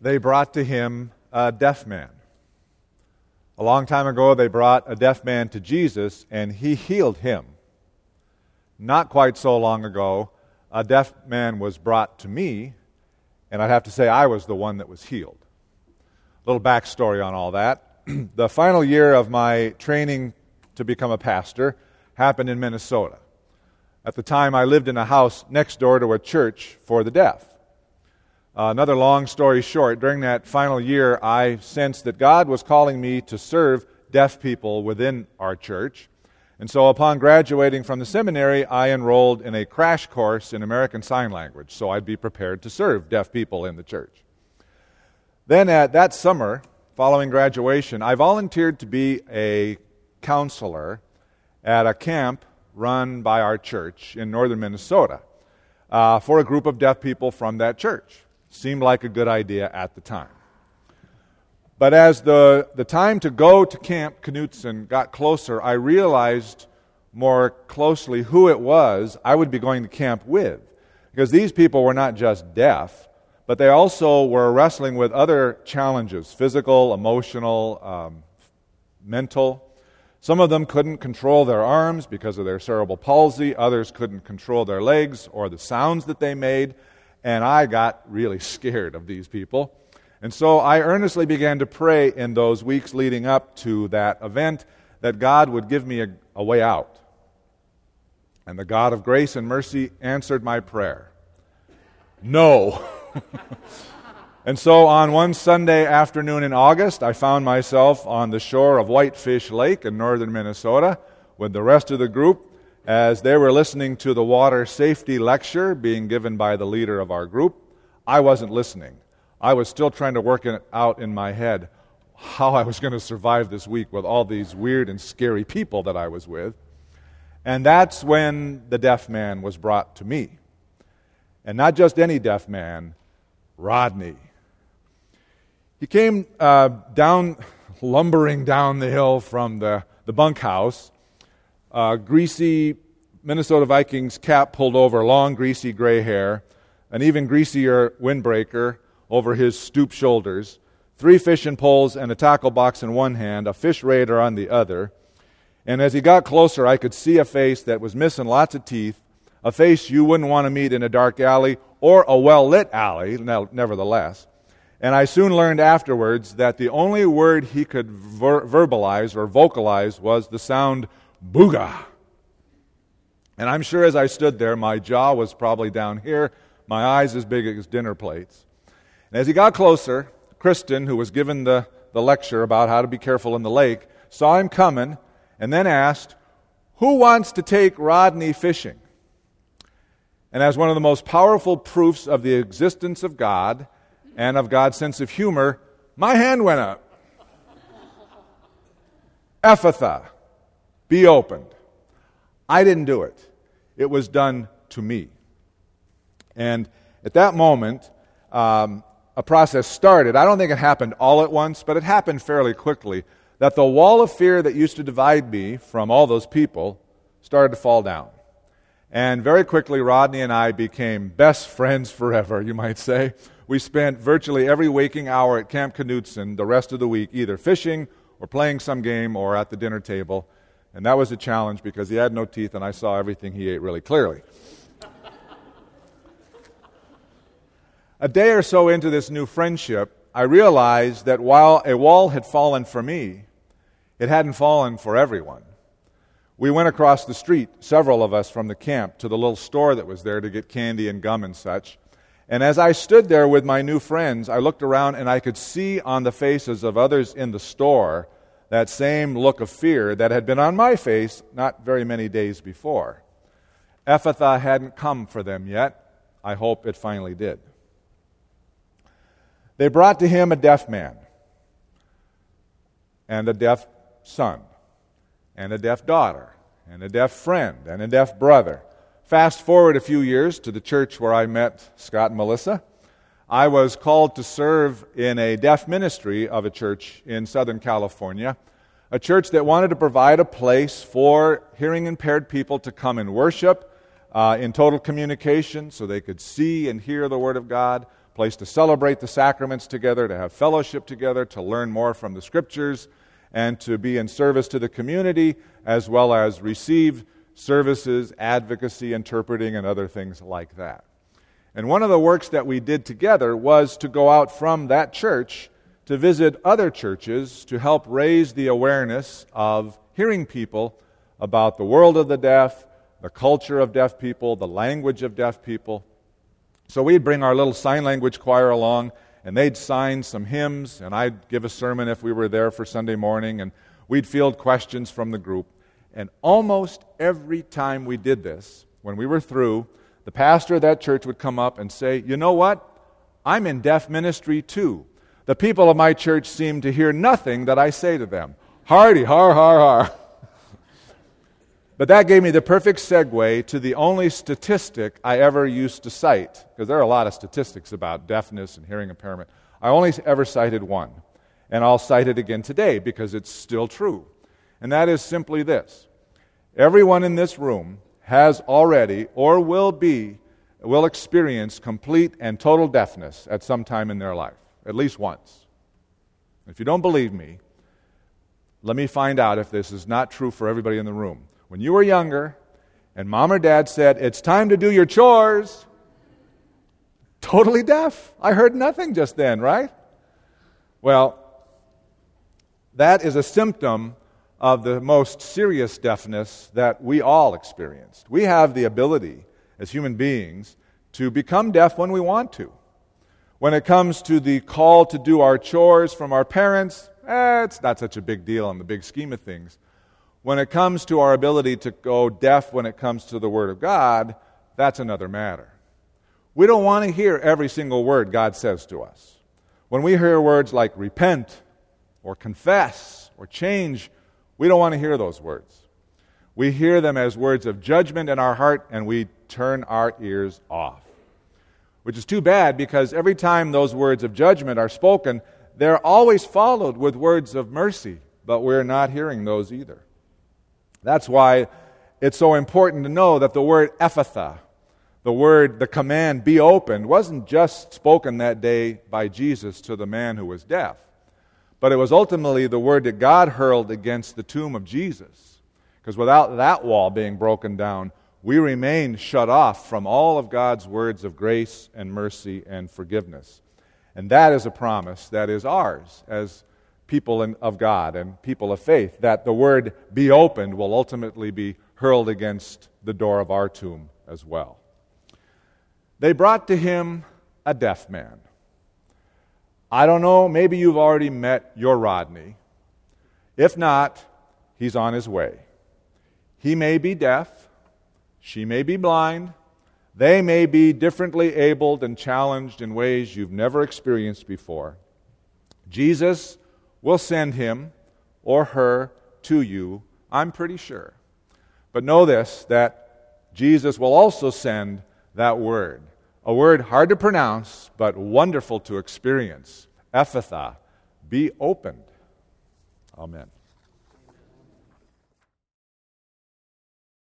they brought to him a deaf man. A long time ago, they brought a deaf man to Jesus, and he healed him. Not quite so long ago, a deaf man was brought to me, and I'd have to say I was the one that was healed. A little backstory on all that. the final year of my training to become a pastor happened in Minnesota. At the time, I lived in a house next door to a church for the deaf. Uh, another long story short, during that final year, I sensed that God was calling me to serve deaf people within our church. And so, upon graduating from the seminary, I enrolled in a crash course in American Sign Language so I'd be prepared to serve deaf people in the church. Then, at that summer, following graduation, I volunteered to be a counselor at a camp run by our church in northern Minnesota uh, for a group of deaf people from that church. Seemed like a good idea at the time. But as the, the time to go to Camp Knutson got closer, I realized more closely who it was I would be going to camp with. Because these people were not just deaf, but they also were wrestling with other challenges physical, emotional, um, mental. Some of them couldn't control their arms because of their cerebral palsy, others couldn't control their legs or the sounds that they made, and I got really scared of these people. And so I earnestly began to pray in those weeks leading up to that event that God would give me a, a way out. And the God of grace and mercy answered my prayer. No. And so on one Sunday afternoon in August, I found myself on the shore of Whitefish Lake in northern Minnesota with the rest of the group as they were listening to the water safety lecture being given by the leader of our group. I wasn't listening. I was still trying to work it out in my head how I was going to survive this week with all these weird and scary people that I was with. And that's when the deaf man was brought to me. And not just any deaf man, Rodney. He came uh, down, lumbering down the hill from the, the bunkhouse, uh, greasy Minnesota Vikings cap pulled over, long, greasy gray hair, an even greasier windbreaker over his stoop shoulders, three fishing poles and a tackle box in one hand, a fish raider on the other. And as he got closer, I could see a face that was missing lots of teeth, a face you wouldn't want to meet in a dark alley or a well lit alley, nevertheless. And I soon learned afterwards that the only word he could ver- verbalize or vocalize was the sound booga. And I'm sure as I stood there, my jaw was probably down here, my eyes as big as dinner plates. And as he got closer, Kristen, who was given the, the lecture about how to be careful in the lake, saw him coming and then asked, Who wants to take Rodney fishing? And as one of the most powerful proofs of the existence of God, and of God's sense of humor, my hand went up. Ephphatha, be opened. I didn't do it, it was done to me. And at that moment, um, a process started. I don't think it happened all at once, but it happened fairly quickly. That the wall of fear that used to divide me from all those people started to fall down. And very quickly, Rodney and I became best friends forever, you might say we spent virtually every waking hour at Camp Knutson the rest of the week either fishing or playing some game or at the dinner table. And that was a challenge because he had no teeth and I saw everything he ate really clearly. a day or so into this new friendship, I realized that while a wall had fallen for me, it hadn't fallen for everyone. We went across the street, several of us from the camp, to the little store that was there to get candy and gum and such. And as I stood there with my new friends, I looked around and I could see on the faces of others in the store that same look of fear that had been on my face not very many days before. Ephphatha hadn't come for them yet. I hope it finally did. They brought to him a deaf man, and a deaf son, and a deaf daughter, and a deaf friend, and a deaf brother. Fast forward a few years to the church where I met Scott and Melissa. I was called to serve in a deaf ministry of a church in Southern California, a church that wanted to provide a place for hearing impaired people to come and worship uh, in total communication so they could see and hear the Word of God, place to celebrate the sacraments together, to have fellowship together, to learn more from the scriptures, and to be in service to the community, as well as receive services, advocacy, interpreting, and other things like that. And one of the works that we did together was to go out from that church to visit other churches to help raise the awareness of hearing people about the world of the deaf, the culture of deaf people, the language of deaf people. So we'd bring our little sign language choir along, and they'd sign some hymns, and I'd give a sermon if we were there for Sunday morning, and we'd field questions from the group. And almost every time we did this, when we were through, the pastor of that church would come up and say, You know what? I'm in deaf ministry too. The people of my church seem to hear nothing that I say to them. Hardy, har, har, har. But that gave me the perfect segue to the only statistic I ever used to cite, because there are a lot of statistics about deafness and hearing impairment. I only ever cited one, and I'll cite it again today because it's still true. And that is simply this everyone in this room has already or will be will experience complete and total deafness at some time in their life, at least once. If you don't believe me, let me find out if this is not true for everybody in the room when you were younger and mom or dad said, It's time to do your chores, totally deaf. I heard nothing just then, right? Well, that is a symptom of the most serious deafness that we all experienced. We have the ability as human beings to become deaf when we want to. When it comes to the call to do our chores from our parents, eh, it's not such a big deal in the big scheme of things. When it comes to our ability to go deaf when it comes to the Word of God, that's another matter. We don't want to hear every single word God says to us. When we hear words like repent or confess or change, we don't want to hear those words. We hear them as words of judgment in our heart and we turn our ears off. Which is too bad because every time those words of judgment are spoken, they're always followed with words of mercy, but we're not hearing those either. That's why it's so important to know that the word Ephphatha, the word, the command, be opened, wasn't just spoken that day by Jesus to the man who was deaf, but it was ultimately the word that God hurled against the tomb of Jesus. Because without that wall being broken down, we remain shut off from all of God's words of grace and mercy and forgiveness. And that is a promise that is ours as people in, of God and people of faith, that the word be opened will ultimately be hurled against the door of our tomb as well. They brought to him a deaf man. I don't know, maybe you've already met your Rodney. If not, he's on his way. He may be deaf, she may be blind, they may be differently abled and challenged in ways you've never experienced before. Jesus will send him or her to you, I'm pretty sure. But know this that Jesus will also send that word, a word hard to pronounce, but wonderful to experience. Ephphatha, be opened. Amen.